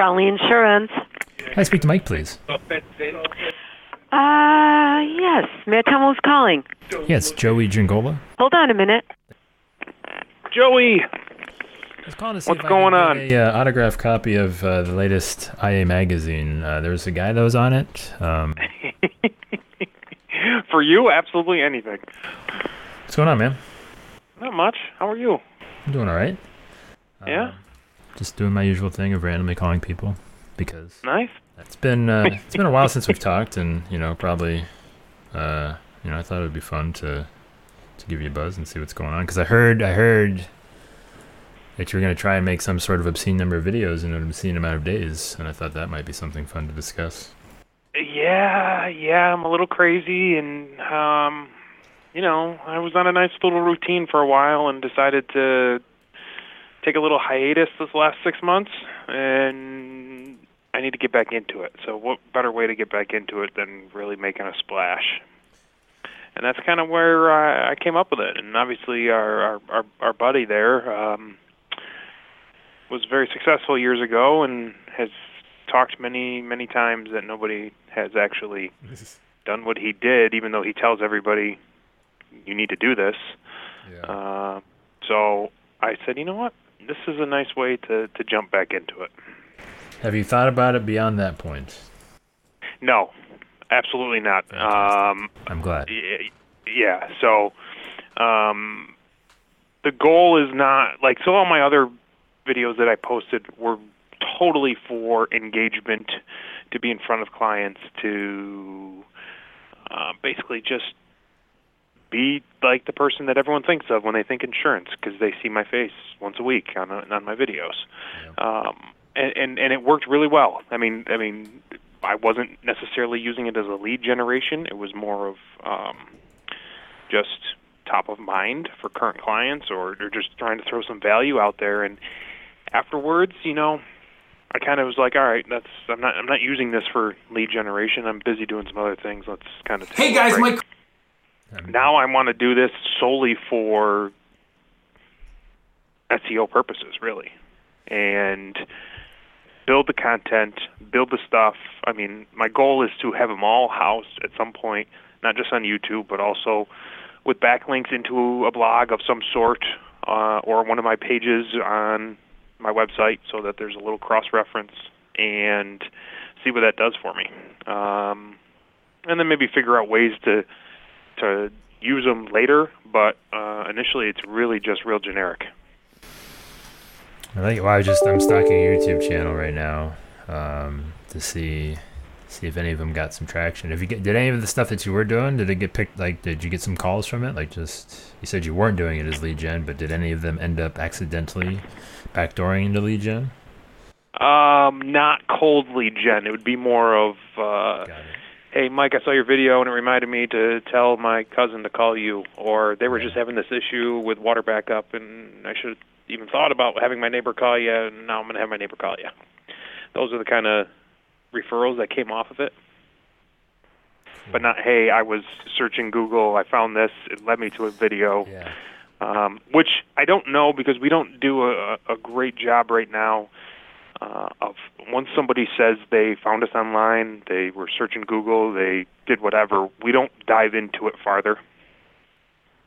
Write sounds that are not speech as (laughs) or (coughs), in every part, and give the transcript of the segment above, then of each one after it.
Crowley Insurance. Can I speak to Mike, please? Uh, yes. May I tell who's calling? Yes, Joey Giangola. Hold on a minute. Joey, I was calling to see What's going on? get A uh, autographed copy of uh, the latest IA magazine. Uh, there was a guy that was on it. Um, (laughs) for you, absolutely anything. what's going on, man? Not much. How are you? I'm doing all right. Yeah? Just doing my usual thing of randomly calling people because Nice. it's been uh, it's been a while since we've talked, and you know probably uh, you know I thought it would be fun to to give you a buzz and see what's going on because I heard I heard that you were going to try and make some sort of obscene number of videos in an obscene amount of days, and I thought that might be something fun to discuss. Yeah, yeah, I'm a little crazy and um you know, I was on a nice little routine for a while and decided to take a little hiatus this last 6 months and I need to get back into it. So what better way to get back into it than really making a splash? And that's kind of where I, I came up with it. And obviously our our our, our buddy there um was very successful years ago and has talked many many times that nobody has actually done what he did even though he tells everybody you need to do this Yeah. uh, so i said you know what this is a nice way to to jump back into it Have you thought about it beyond that point? no absolutely not um I'm glad. yeah so um the goal is not like so all my other videos that i posted were totally for engagement to be in front of clients to uh, basically just be like the person that everyone thinks of when they think insurance because they see my face once a week on on my videos um, and, and and it worked really well. I mean, I mean, I wasn't necessarily using it as a lead generation. It was more of um, just top of mind for current clients, or they're just trying to throw some value out there. And afterwards, you know, I kind of was like, all right, that's I'm not I'm not using this for lead generation. I'm busy doing some other things. Let's kind of take Hey a guys, break. Now I want to do this solely for SEO purposes, really, and build the content, build the stuff. I mean, my goal is to have them all housed at some point, not just on YouTube, but also with backlinks into a blog of some sort uh, or one of my pages on my website, so that there's a little cross-reference and see what that does for me. Um, and then maybe figure out ways to to use them later, but uh, initially it's really just real generic. I like. Well, I just I'm stalking your YouTube channel right now um, to see see if any of them got some traction. If you get, did any of the stuff that you were doing, did it get picked? Like, did you get some calls from it? Like, just you said you weren't doing it as lead gen, but did any of them end up accidentally backdooring into lead gen? Um, not cold lead gen. It would be more of, uh, Got it. Hey, Mike, I saw your video and it reminded me to tell my cousin to call you. Or they were just having this issue with water backup and I should have even thought about having my neighbor call you and now I'm going to have my neighbor call you. Those are the kind of referrals that came off of it. But not, hey, I was searching Google, I found this, it led me to a video. Yeah. um, which I don't know because we don't do a, a great job right now uh, of once somebody says they found us online, they were searching Google, they did whatever, we don't dive into it farther.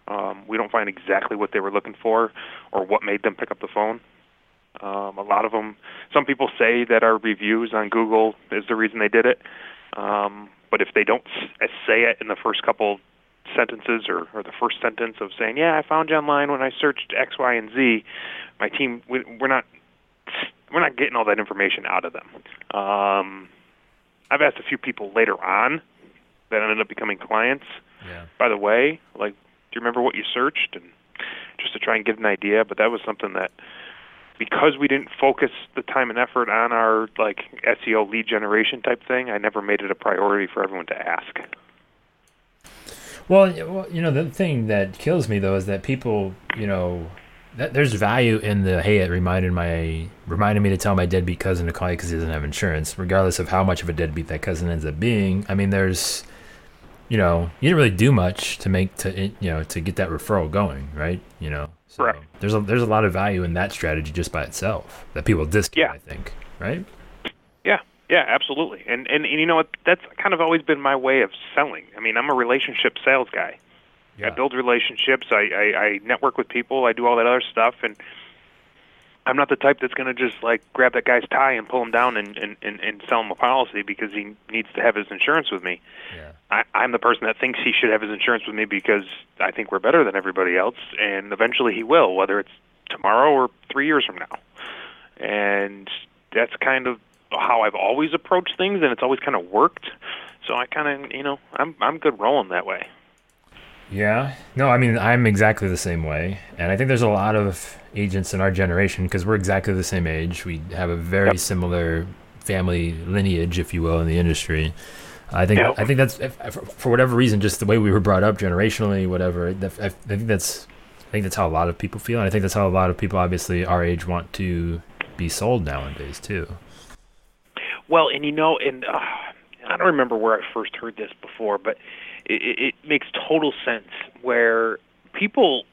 Um, we don't find exactly what they were looking for or what made them pick up the phone. Um, a lot of them, some people say that our reviews on Google is the reason they did it. Um, but if they don't say it in the first couple sentences or, or the first sentence of saying, "Yeah, I found you online when I searched X, Y, and Z," my team we, we're not we're not getting all that information out of them. Um, I've asked a few people later on that ended up becoming clients. Yeah. By the way, like, do you remember what you searched? And just to try and get an idea. But that was something that because we didn't focus the time and effort on our like SEO lead generation type thing, I never made it a priority for everyone to ask. Well, well, you know, the thing that kills me though is that people, you know, that there's value in the hey, it reminded my reminded me to tell my deadbeat cousin to call you because he doesn't have insurance, regardless of how much of a deadbeat that cousin ends up being. I mean, there's, you know, you didn't really do much to make to eh, you know to get that referral going, right? You know, so Correct. there's a there's a lot of value in that strategy just by itself that people discount. Yeah. I think, right? Yeah, yeah, absolutely. And, and and you know what? That's kind of always been my way of selling. I mean, I'm a relationship sales guy. I build relationships. I, I I network with people. I do all that other stuff, and I'm not the type that's going to just like grab that guy's tie and pull him down and, and, and, and sell him a policy because he needs to have his insurance with me. Yeah. I, I'm the person that thinks he should have his insurance with me because I think we're better than everybody else, and eventually he will, whether it's tomorrow or three years from now. And that's kind of how I've always approached things, and it's always kind of worked. So I kind of, you know, I'm I'm good rolling that way. Yeah. No, I mean, I'm exactly the same way. And I think there's a lot of agents in our generation because we're exactly the same age. We have a very Yep. similar family lineage, if you will, in the industry. I think Yep. I think that's if, for whatever reason, just the way we were brought up generationally, whatever. I think that's I think that's how a lot of people feel, and I think that's how a lot of people, obviously our age, want to be sold nowadays too. Well, and you know, and uh, I don't remember where I first heard this before, but it, it makes total sense where people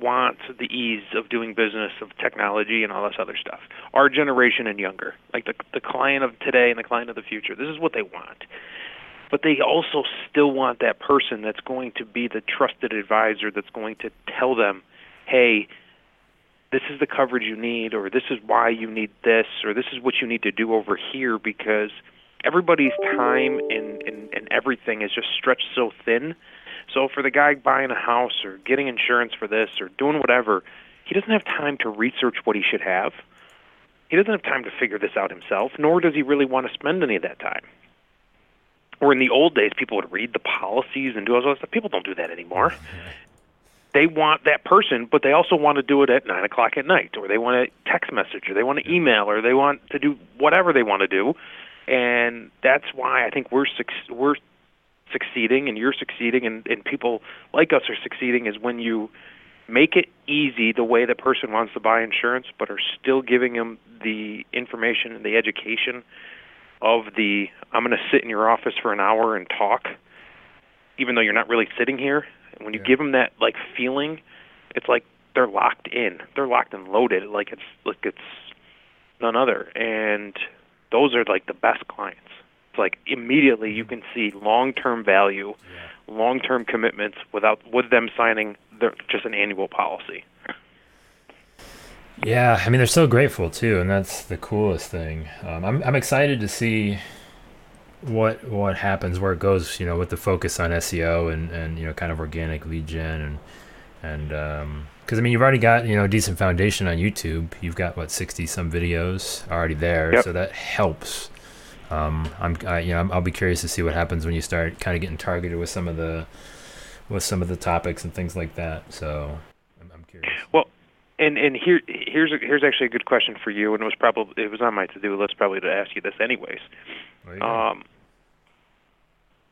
want the ease of doing business, of technology, and all this other stuff. Our generation and younger, like the the client of today and the client of the future, this is what they want. But they also still want that person that's going to be the trusted advisor that's going to tell them, hey, this is the coverage you need, or this is why you need this, or this is what you need to do over here because everybody's time and, and, and everything is just stretched so thin. So for the guy buying a house or getting insurance for this or doing whatever, he doesn't have time to research what he should have. He doesn't have time to figure this out himself, nor does he really want to spend any of that time. Or in the old days, people would read the policies and do all that stuff. People don't do that anymore (laughs) they want that person, but they also want to do it at nine o'clock at night, or they want to text message, or they want to email, or they want to do whatever they want to do, and that's why I think we're suc- we're succeeding, and you're succeeding, and, and people like us are succeeding is when you make it easy the way the person wants to buy insurance, but are still giving them the information and the education of the I'm going to sit in your office for an hour and talk, even though you're not really sitting here. And when you Yeah. give them that like feeling, it's like they're locked in. They're locked and loaded. Like it's like it's none other. And those are like the best clients. It's like immediately you can see long-term value, long-term commitments without with them signing their, just an annual policy. Yeah, I mean they're so grateful too, and that's the coolest thing. Um, I'm I'm excited to see what what happens, where it goes. You know, with the focus on SEO and and you know kind of organic lead gen and and um 'cause because I mean you've already got you know a decent foundation on YouTube. You've got what sixty some videos already there, Yep. so that helps. Um, I'm I, you know I'll be curious to see what happens when you start kind of getting targeted with some of the with some of the topics and things like that. So I'm, I'm curious. Well, and and here here's a, here's actually a good question for you, and it was probably it was on my to-do list probably to ask you this anyways. Um,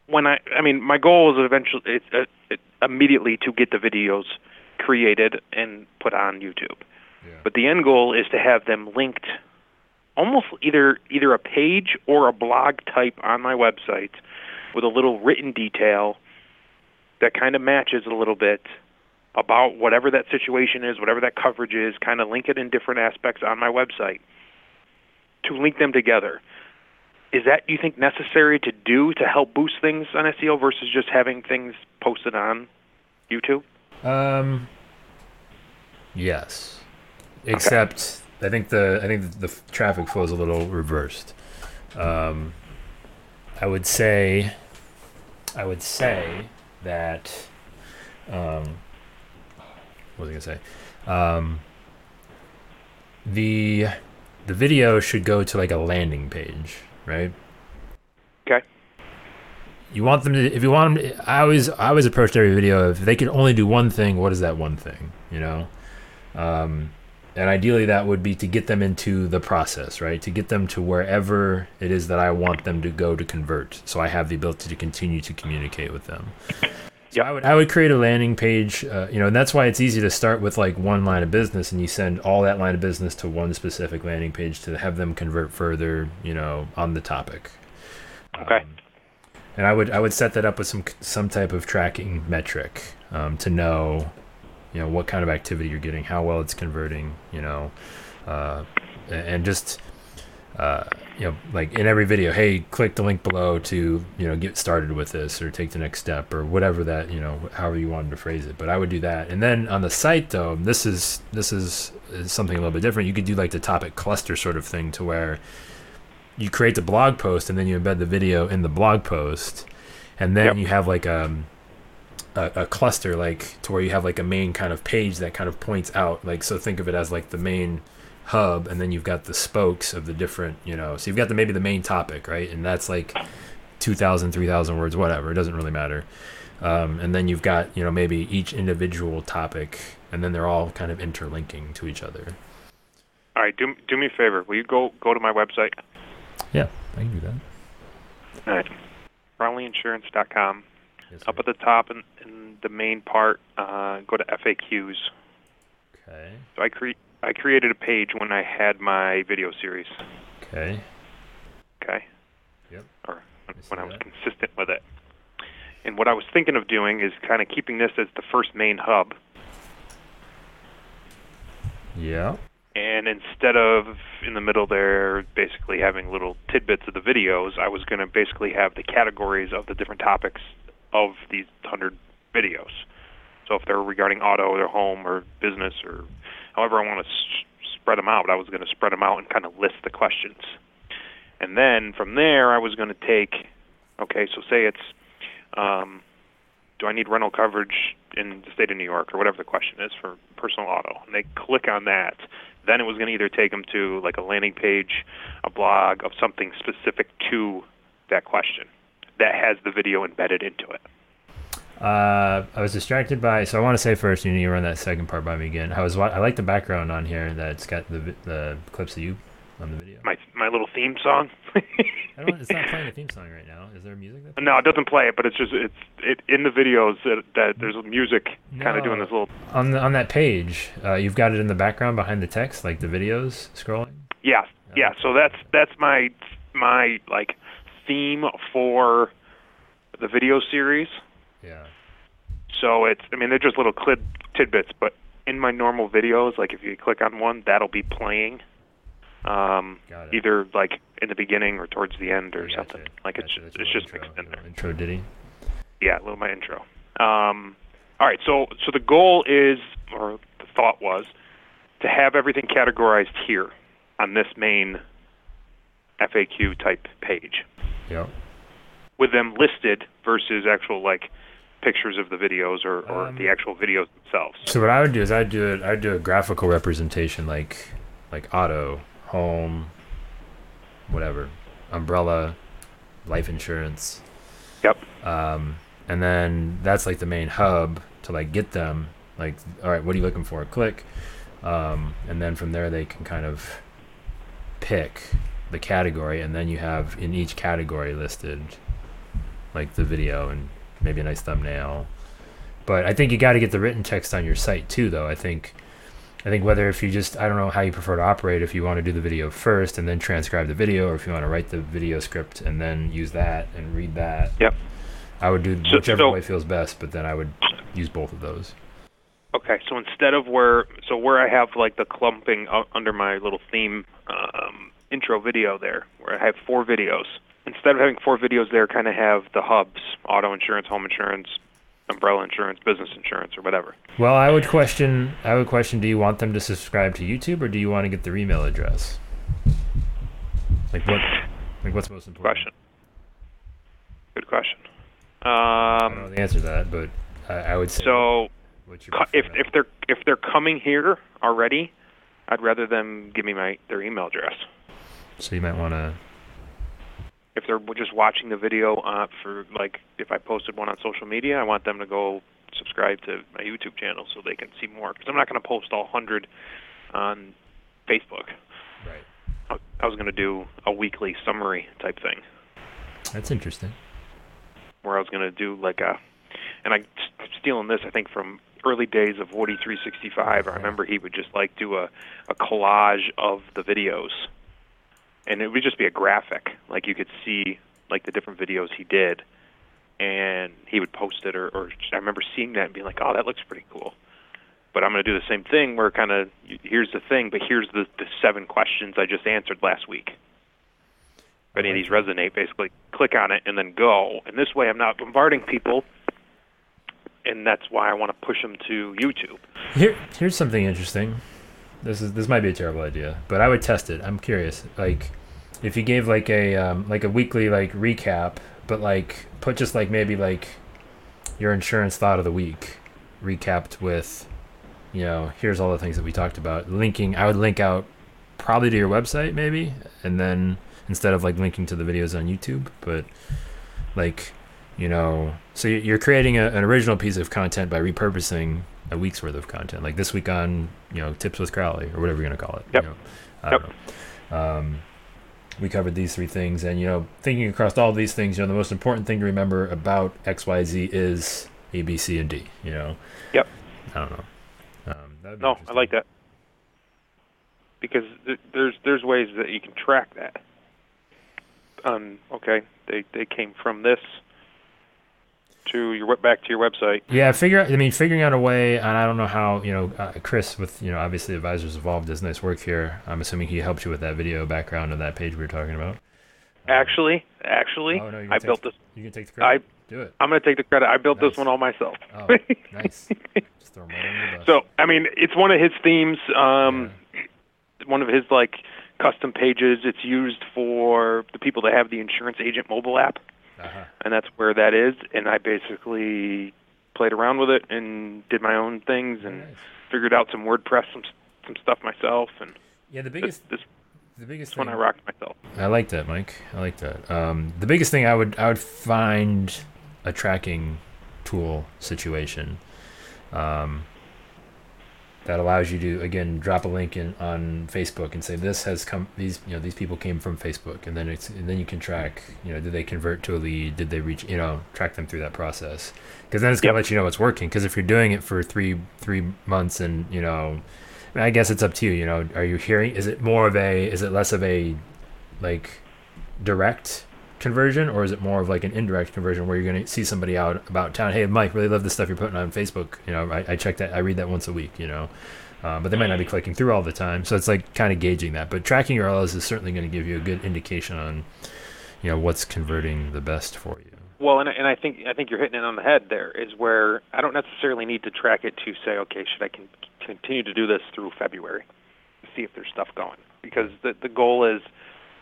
when I, I mean, my goal is eventually, it's uh, it, immediately to get the videos created and put on YouTube. Yeah. But the end goal is to have them linked, almost either either a page or a blog type on my website, with a little written detail that kind of matches a little bit about whatever that situation is, whatever that coverage is. Kind of link it in different aspects on my website to link them together is that you think necessary to do to help boost things on SEO versus just having things posted on YouTube? Um. Yes, except I think the I think the, the traffic flow is a little reversed. Um, I would say, I would say that. Um, what was I gonna say? Um, the the video should go to like a landing page, right? Okay. You want them to if you want them to, I always I always approached every video if they could only do one thing, what is that one thing? You know? Um and ideally that would be to get them into the process, right? To get them to wherever it is that I want them to go to convert. So I have the ability to continue to communicate with them. So Yep. I would I would create a landing page, uh, you know, and that's why it's easy to start with like one line of business and you send all that line of business to one specific landing page to have them convert further, you know, on the topic. Okay. Um, and I would I would set that up with some some type of tracking metric um, to know, you know, what kind of activity you're getting, how well it's converting, you know, uh, and just uh, you know, like in every video, hey, click the link below to you know get started with this or take the next step or whatever that you know, however you wanted to phrase it. But I would do that, and then on the site though, this is this is, is something a little bit different. You could do like the topic cluster sort of thing to where you create the blog post and then you embed the video in the blog post, and then Yep. you have like um, a, a cluster like to where you have like a main kind of page that kind of points out like so think of it as like the main hub and then you've got the spokes of the different you know so you've got the maybe the main topic right and that's like 2000 3000 words whatever it doesn't really matter um, and then you've got you know maybe each individual topic and then they're all kind of interlinking to each other All right, do do me a favor. Will you go go to my website? yeah i can do that All right. BrownleeInsurance.com. yes, Up at the top in, in the main part, uh, go to FAQs. okay So I cre- I created a page when I had my video series. okay Okay. Yep. Or when, I when I was that. consistent with it. And what I was thinking of doing is kind of keeping this as the first main hub. yeah And instead of in the middle there basically having little tidbits of the videos, I was going to basically have the categories of the different topics of these 100 videos. So if they're regarding auto or home or business or however I want to s- spread them out, I was going to spread them out and kind of list the questions. And then from there, I was going to take, okay, so say it's, um, do I need rental coverage in the state of New York or whatever the question is for personal auto? And they click on that. Then it was going to either take them to like a landing page, a blog of something specific to that question that has the video embedded into it. Uh, I was distracted by. So I want to say first, you need to run that second part by me again. I was. I like the background on here that's got the the clips of you on the video. My my little theme song. (laughs) I don't. It's not playing a theme song right now. Is there music? That no, it doesn't play it, but it's just it's it in the videos that, that there's music kind of doing this little. on the on that page, uh, you've got it in the background behind the text, like the videos scrolling. Yeah, yeah. So that's that's my my like theme for the video series. Yeah. So it's, I mean, they're just little clip tidbits, but in my normal videos, like if you click on one, that'll be playing, um, either like in the beginning or towards the end or something. Like it's it's just intro, mixed in there. Intro ditty. Yeah, a little my intro. Um, all right, so so the goal is, or the thought was, to have everything categorized here on this main FAQ type page. Yep. with them listed versus actual like pictures of the videos or, or Um, the actual videos themselves. So what I would do is I'd do it. I'd do a graphical representation, like like auto, home, whatever, umbrella, life insurance. Yep. Um, and then that's like the main hub to like get them. Like, all right, what are you looking for? Click, um, and then from there they can kind of pick the category, and then you have in each category listed like the video and maybe a nice thumbnail. But I think you got to get the written text on your site too, though. I think, I think whether if you just I don't know how you prefer to operate. If you want to do the video first and then transcribe the video, or if you want to write the video script and then use that and read that. Yep. I would do So- whichever so- way feels best, but then I would use both of those. Okay, so instead of where so where I have like the clumping under my little theme um, intro video there, where I have four videos. Instead of having four videos there, kind of have the hubs: auto insurance, home insurance, umbrella insurance, business insurance, or whatever. Well, I would question. I would question. Do you want them to subscribe to YouTube, or do you want to get their email address? Like what? Like what's most important? Question. Good question. I don't know Um, the answer to that, but I, I would say. so if if they're if they're coming here already, I'd rather them give me my their email address. So you might want to. If they're just watching the video uh, for like if I posted one on social media, I want them to go subscribe to my YouTube channel so they can see more. Because I'm not going to post all hundred on Facebook. Right. I, I was going to do a weekly summary type thing That's interesting. where I was going to do like a, and I'm stealing this I think from early days of Woody 365. I remember he would just like do a a collage of the videos, and it would just be a graphic. Like you could see like the different videos he did, and he would post it. Or, or I remember seeing that and being like, oh, that looks pretty cool. But I'm going to do the same thing where kind of here's the thing, but here's the the seven questions I just answered last week. if any of these resonate, basically click on it and then go. And this way, I'm not bombarding people, and that's why I want to push them to YouTube. Here, here's something interesting. This is this might be a terrible idea, but I would test it. I'm curious. Like, if you gave like a um, like a weekly like recap, but like put just like maybe like your insurance thought of the week, recapped with, you know, here's all the things that we talked about. Linking, I would link out probably to your website maybe, and then instead of like linking to the videos on YouTube, but like you know so you're creating a, an original piece of content by repurposing a week's worth of content like this week on you know tips with crowley or whatever you're going to call it Yep. you know, I don't know. Um, we covered these three things and you know thinking across all these things you know the most important thing to remember about xyz is a b c and d you know Yep. i don't know um, that would be No, I like that because th- there's there's ways that you can track that. Um, okay, they they came from this to your back to your website. Yeah, figure. I mean, figuring out a way, and I don't know how. You know, uh, Chris with you know obviously Advisor Evolved does nice work here. I'm assuming he helped you with that video background of that page we were talking about. Actually, actually, Oh, no, I take- built this. You can take the credit. I, Do it. I'm going to take the credit. I built Nice. this one all myself. Oh, (laughs) nice. Just throw him right the. So I mean, it's one of his themes. Um, one of his like custom pages. It's used for the people that have the insurance agent mobile app. Uh-huh. and that's where that is. And I basically played around with it and did my own things and Nice. figured out some WordPress, some some stuff myself. And Yeah, the biggest, this the biggest this one. I rocked myself. I like that, Mike. I like that. Um, the biggest thing I would I would find a tracking tool situation um, that allows you to again drop a link in on Facebook and say this has come these you know these people came from Facebook. And then it's and then you can track you know did they convert to a lead? Did they reach you know track them through that process. Because then it's gonna Yep. let you know it's working. Because if you're doing it for three three months and you know I, mean, I guess it's up to you you know are you hearing is it more of a is it less of a like direct conversion or is it more of like an indirect conversion where you're going to see somebody out about town hey mike really love the stuff you're putting on facebook you know i, I check that i read that once a week you know um, but they might not be clicking through all the time so it's like kind of gauging that but tracking urls is certainly going to give you a good indication on you know what's converting the best for you Well, and I- and I think I think you're hitting it on the head. There is where I don't necessarily need to track it to say, okay, should I con- continue to do this through February to see if there's stuff going? Because the the goal is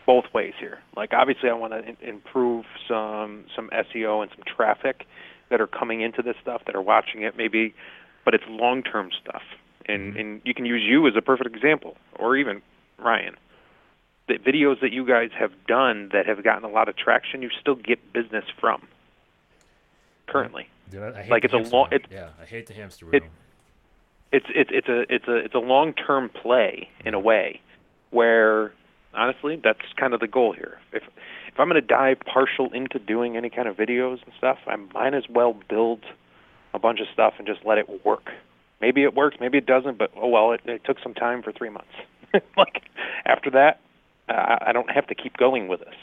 both ways here. Like obviously, I want to in- improve some some SEO and some traffic that are coming into this stuff that are watching it, maybe, but it's long term stuff. And Mhm. and you can use you as a perfect example, or even Ryan. The videos that you guys have done that have gotten a lot of traction, you still get business from currently. Dude, I, Like, it's a long- it's- yeah i hate the hamster it- wheel it's it's it's a it's a it's a long term play in a way where honestly that's kind of the goal here. If if i'm going to dive partial into doing any kind of videos and stuff i might as well build a bunch of stuff and just let it work. Maybe it works maybe it doesn't but oh well it, it took some time for three months. (laughs) Like after that I, I don't have to keep going with this.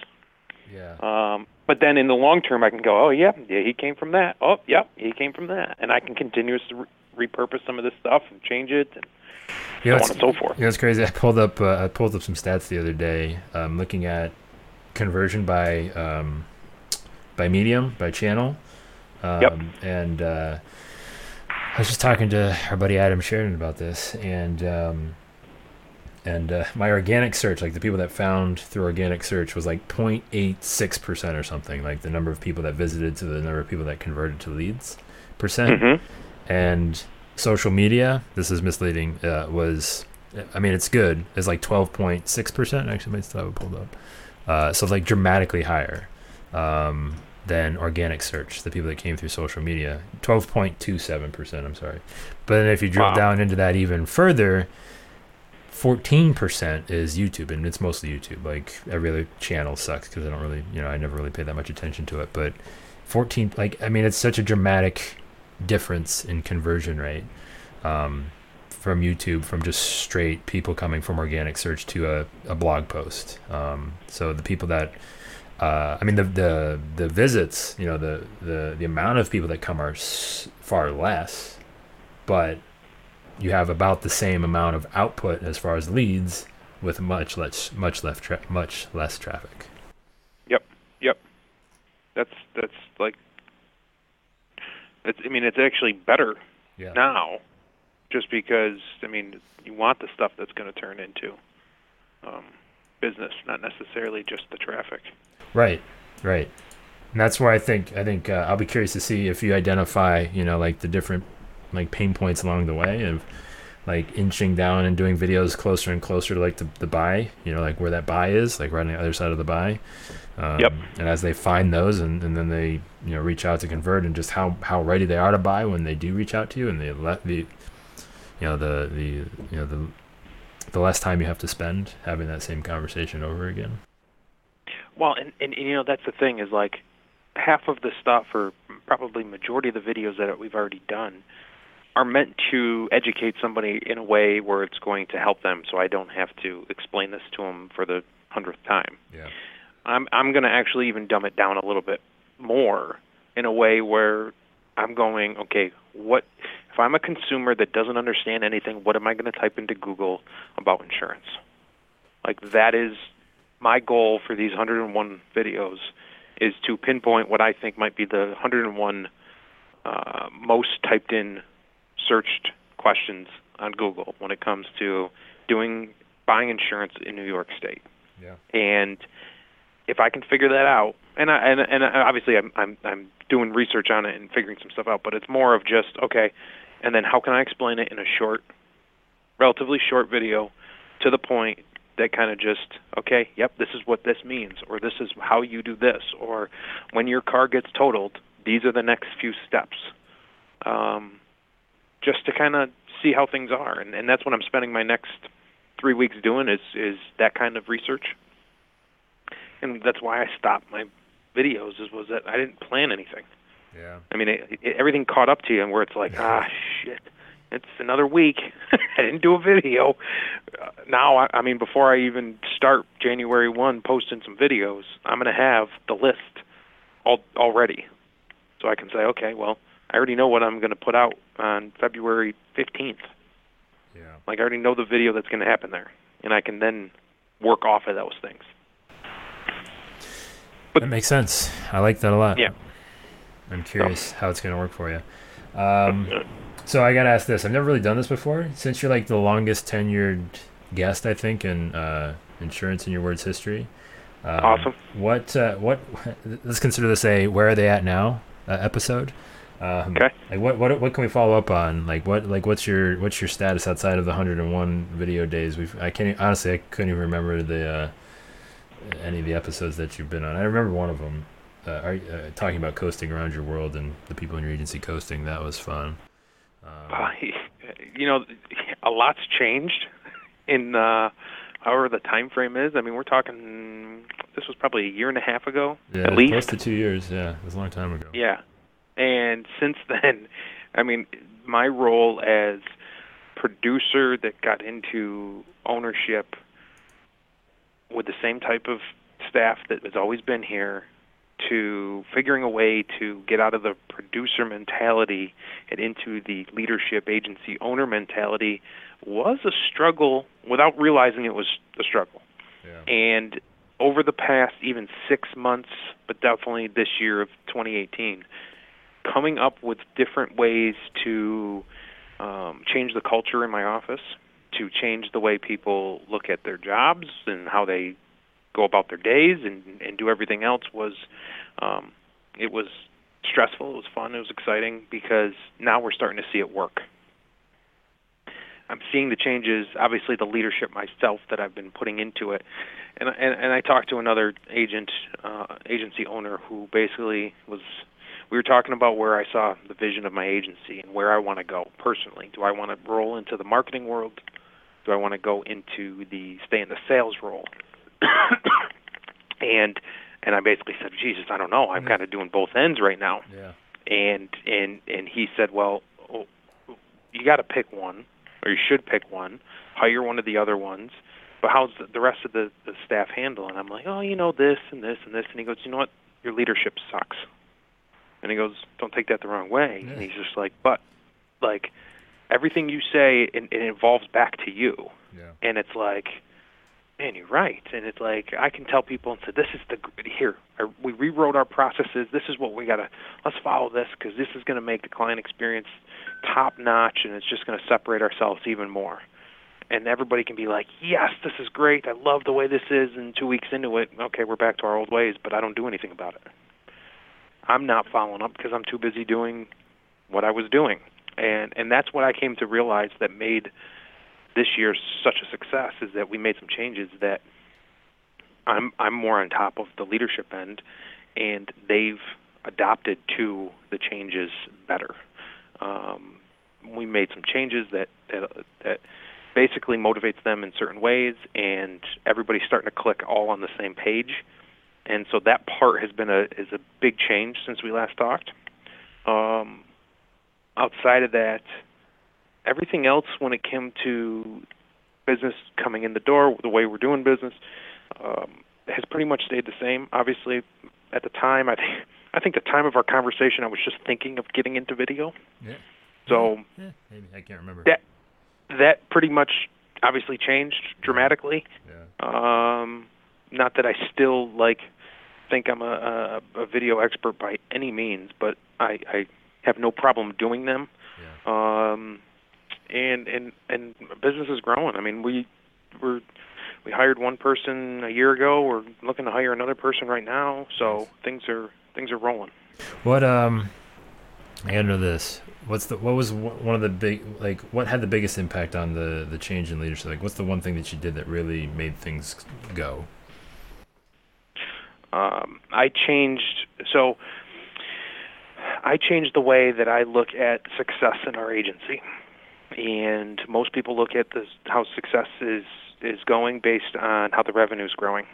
Yeah. Um, but then in the long term, I can go, oh yeah, yeah, he came from that. Oh, yep, he came from that, and I can continuously re- repurpose some of this stuff and change it, and You know, so it's- on and so forth. You know, it's crazy. I pulled up uh, I pulled up some stats the other day, um, looking at conversion by um, by medium by channel. Um, Yep. And uh, I was just talking to our buddy Adam Sheridan about this, and um, and uh, my organic search, like the people that found through organic search, was like 0.86 percent or something, like the number of people that visited to the number of people that converted to leads percent hmm and social media this is misleading uh, was i mean it's good. It's like 12.6% actually might still have it pulled up. Uh, so like dramatically higher um, than organic search the people that came through social media. 12.27% i'm sorry. But then if you drill Wow. down into that even further 14% is youtube and it's mostly youtube. Like every other channel sucks because i don't really you know i never really pay that much attention to it. But 14 like i mean it's such a dramatic difference in conversion rate um, from YouTube from just straight people coming from organic search to a, a blog post. Um, so the people that uh, I mean the, the the visits, you know, the, the the amount of people that come are s- far less, but you have about the same amount of output as far as leads with much less much less tra- much less traffic. Yep. Yep. That's that's it's I mean it's actually better Yeah. now just because I mean you want the stuff that's going to turn into um, business, not necessarily just the traffic. Right, right. And that's where I think I think uh, I'll be curious to see if you identify, you know, like the different like pain points along the way of like inching down and doing videos closer and closer to like the, the buy, you know, like where that buy is, like right on the other side of the buy. Um, Yep. And as they find those and, and then they, you know, reach out to convert and just how, how ready they are to buy when they do reach out to you and they let the, you know, the, the, you know, the, the less time you have to spend having that same conversation over again. Well, and, and, and you know that's the thing is like half of the stuff, or probably majority of the videos that we've already done, are meant to educate somebody in a way where it's going to help them. So I don't have to explain this to them for the hundredth time. Yeah. I'm I'm going to actually even dumb it down a little bit more in a way where I'm going, okay, what if I'm a consumer that doesn't understand anything, what am I going to type into Google about insurance? Like that is my goal for these 101 videos is to pinpoint what I think might be the 101 uh, most typed in searched questions on Google when it comes to doing buying insurance in New York State. Yeah. And if I can figure that out, and I, and and obviously I'm I'm I'm doing research on it and figuring some stuff out, but it's more of just okay, and then how can I explain it in a short, relatively short video, to the point that kind of just okay, yep, this is what this means, or this is how you do this, or when your car gets totaled, these are the next few steps, um, just to kind of see how things are, and and that's what I'm spending my next three weeks doing is is that kind of research and that's why I stopped my videos. Is was that I didn't plan anything. Yeah. I mean, it, it, everything caught up to you, and where it's like, ah, shit, it's another week. (laughs) I didn't do a video. Uh, now, I, I mean, before I even start January one posting some videos, I'm gonna have the list all already, so I can say, okay, well, I already know what I'm gonna put out on February 15th. Yeah. Like I already know the video that's gonna happen there, and I can then work off of those things. That makes sense. I like that a lot. Yeah. I'm curious how it's going to work for you. Um, so I got to ask this. I've never really done this before. Since you're like the longest tenured guest, I think, in uh, Insurance Nerds history. Um, Awesome. What, uh, what, (laughs) let's consider this a where are they at now uh, episode. Um, Okay. Like what, what, what can we follow up on? Like what, like what's your, what's your status outside of the 101 video days? We've, I can't, honestly, I couldn't even remember the, uh, any of the episodes that you've been on. I remember one of them, uh, are, uh, talking about coasting around your world and the people in your agency coasting. That was fun. Um, Uh, (laughs) you know, a lot's changed in uh, however the time frame is. I mean, we're talking. This was probably a year and a half ago, yeah, at least. close to two years. Yeah, it was a long time ago. Yeah, and since (laughs) then, I mean, my role as producer that got into ownership with the same type of staff that has always been here to figuring a way to get out of the producer mentality and into the leadership agency owner mentality was a struggle without realizing it was a struggle. Yeah. And over the past even six months, but definitely this year of 2018, coming up with different ways to um, change the culture in my office, to change the way people look at their jobs and how they go about their days and, and do everything else was um, it was stressful, it was fun, it was exciting because now we're starting to see it work. I'm seeing the changes, obviously the leadership myself that I've been putting into it, and and, and I talked to another agent, uh, agency owner who basically was. We were talking about where I saw the vision of my agency and where I want to go personally. Do I want to roll into the marketing world? Do I want to go into the stay in the sales role? (coughs) and and I basically said, Jesus, I don't know. I'm mm. kind of doing both ends right now Yeah. and and and he said, "Well, oh, you got to pick one, or you should pick one. Hire one of the other ones. But how's the, the rest of the, the staff handle?" And I'm like, "Oh, you know this and this and this." And he goes, "You know what? Your leadership sucks." And he goes, "Don't take that the wrong way." And he's just like, "But like everything you say, it, it involves back to you." Yeah. and it's like man, you're right. And it's like I can tell people and say, this is the here. We rewrote our processes. This is what we gotta. Let's follow this because this is going to make the client experience top notch, and it's just going to separate ourselves even more. And everybody can be like, yes, this is great. I love the way this is. And two weeks into it, okay, we're back to our old ways, but I don't do anything about it. I'm not following up because I'm too busy doing what I was doing. And and that's what I came to realize that made this year such a success is that we made some changes that I'm I'm more on top of the leadership end, and they've adopted to the changes better. Um, we made some changes that, that that basically motivates them in certain ways, and everybody's starting to click all on the same page. And so that part has been a is a big change since we last talked. Um, outside of that, everything else when it came to business coming in the door, the way we're doing business, um, has pretty much stayed the same. Obviously, at the time, I think I think the time of our conversation, I was just thinking of getting into video. Yeah. So Yeah, maybe I can't remember. that that pretty much obviously changed dramatically. Yeah. Um, not that I still like think I'm a, a, a video expert by any means, but I, I have no problem doing them. Yeah. Um, and and and business is growing. I mean, we we're we hired one person a year ago. We're looking to hire another person right now. So things are things are rolling. What um, I gotta know this. What's the what was one one of the big like what had the biggest impact on the the change in leadership? Like, what's the one thing that you did that really made things go? um, I changed so I changed the way that I look at success in our agency, and most people look at how success is is going based on how the revenue is growing,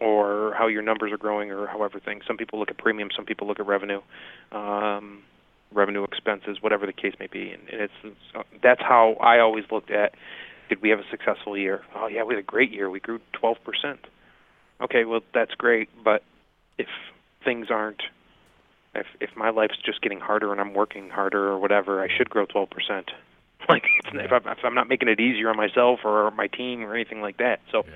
or how your numbers are growing, or however things. Some people look at premium, some people look at revenue, um, revenue expenses, whatever the case may be, and, and it's, it's that's how I always looked at. Did we have a successful year? Oh yeah, we had a great year. We grew 12 percent okay, well that's great, but if things aren't if if my life's just getting harder and I'm working harder or whatever, I should grow 12%. (laughs) Like if I'm, if I'm not making it easier on myself or my team or anything like that. So Yeah.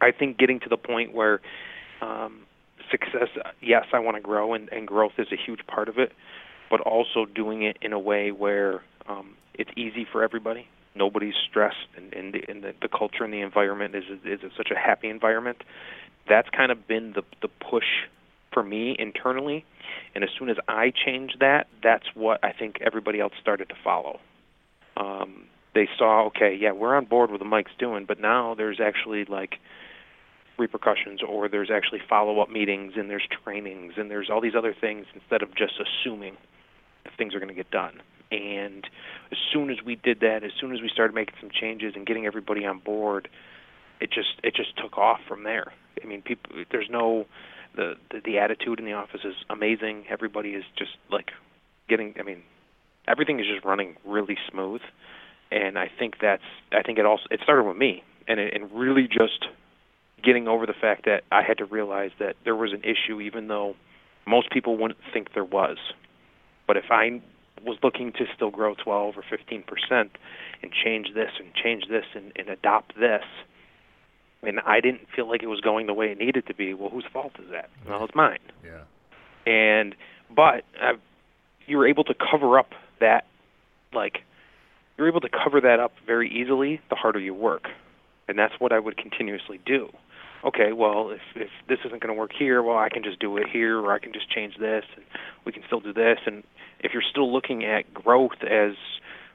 I think getting to the point where um, success, yes, I want to grow, and, and growth is a huge part of it, but also doing it in a way where um, it's easy for everybody. Nobody's stressed, and, and, the, and the, the culture and the environment is is such a happy environment. That's kind of been the the push for me internally, and as soon as I changed that, that's what I think everybody else started to follow um, they saw, okay, yeah, we're on board with what Mike's doing, but now there's actually like repercussions, or there's actually follow-up meetings, and there's trainings, and there's all these other things instead of just assuming that things are going to get done. And as soon as we did that, as soon as we started making some changes and getting everybody on board, it just it just took off from there. I mean, people, there's no the the, the attitude in the office is amazing. Everybody is just like getting. I mean, everything is just running really smooth and I think that's I think it also it started with me and it, and really just getting over the fact that I had to realize that there was an issue even though most people wouldn't think there was but if I was looking to still grow 12 or 15 percent and change this and change this and, and adopt this and I didn't feel like it was going the way it needed to be well whose fault is that? Well it's mine. Yeah. and but uh, you were able to cover up that like you're able to cover that up very easily the harder you work. And that's what i would continuously do. Okay well if if this isn't going to work here well i can just do it here or i can just change this and we can still do this. And if you're still looking at growth as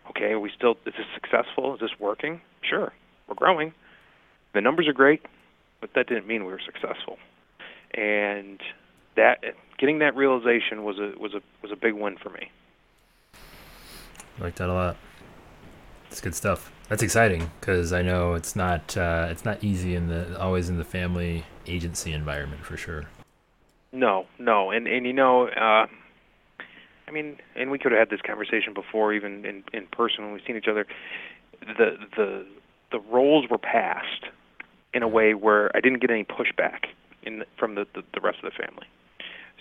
okay are we still is this successful? Is this working? Sure we're growing the numbers are great but that didn't mean we were successful and that getting that realization was a was a was a big win for me. I like that a lot. It's good stuff. That's exciting because I know it's not uh, it's not easy in the always in the family agency environment for sure. No, no, and and you know, uh, I mean, and we could have had this conversation before, even in in person when we've seen each other. The the the roles were passed in a way where I didn't get any pushback in the, from the, the the rest of the family.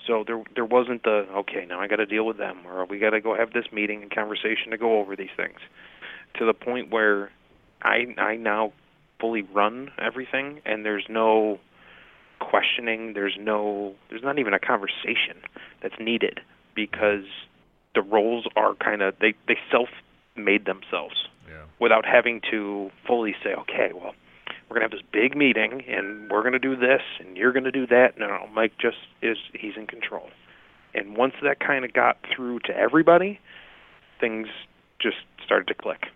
So there there wasn't the okay now I got to deal with them or we got to go have this meeting and conversation to go over these things to the point where I I now fully run everything, and there's no questioning. There's no. There's not even a conversation that's needed because the roles are kind of they they self made themselves Yeah. without having to fully say, okay, well, we're gonna have this big meeting and we're gonna do this and you're gonna do that. No, no, Mike just is he's in control. And once that kind of got through to everybody, things just started to click.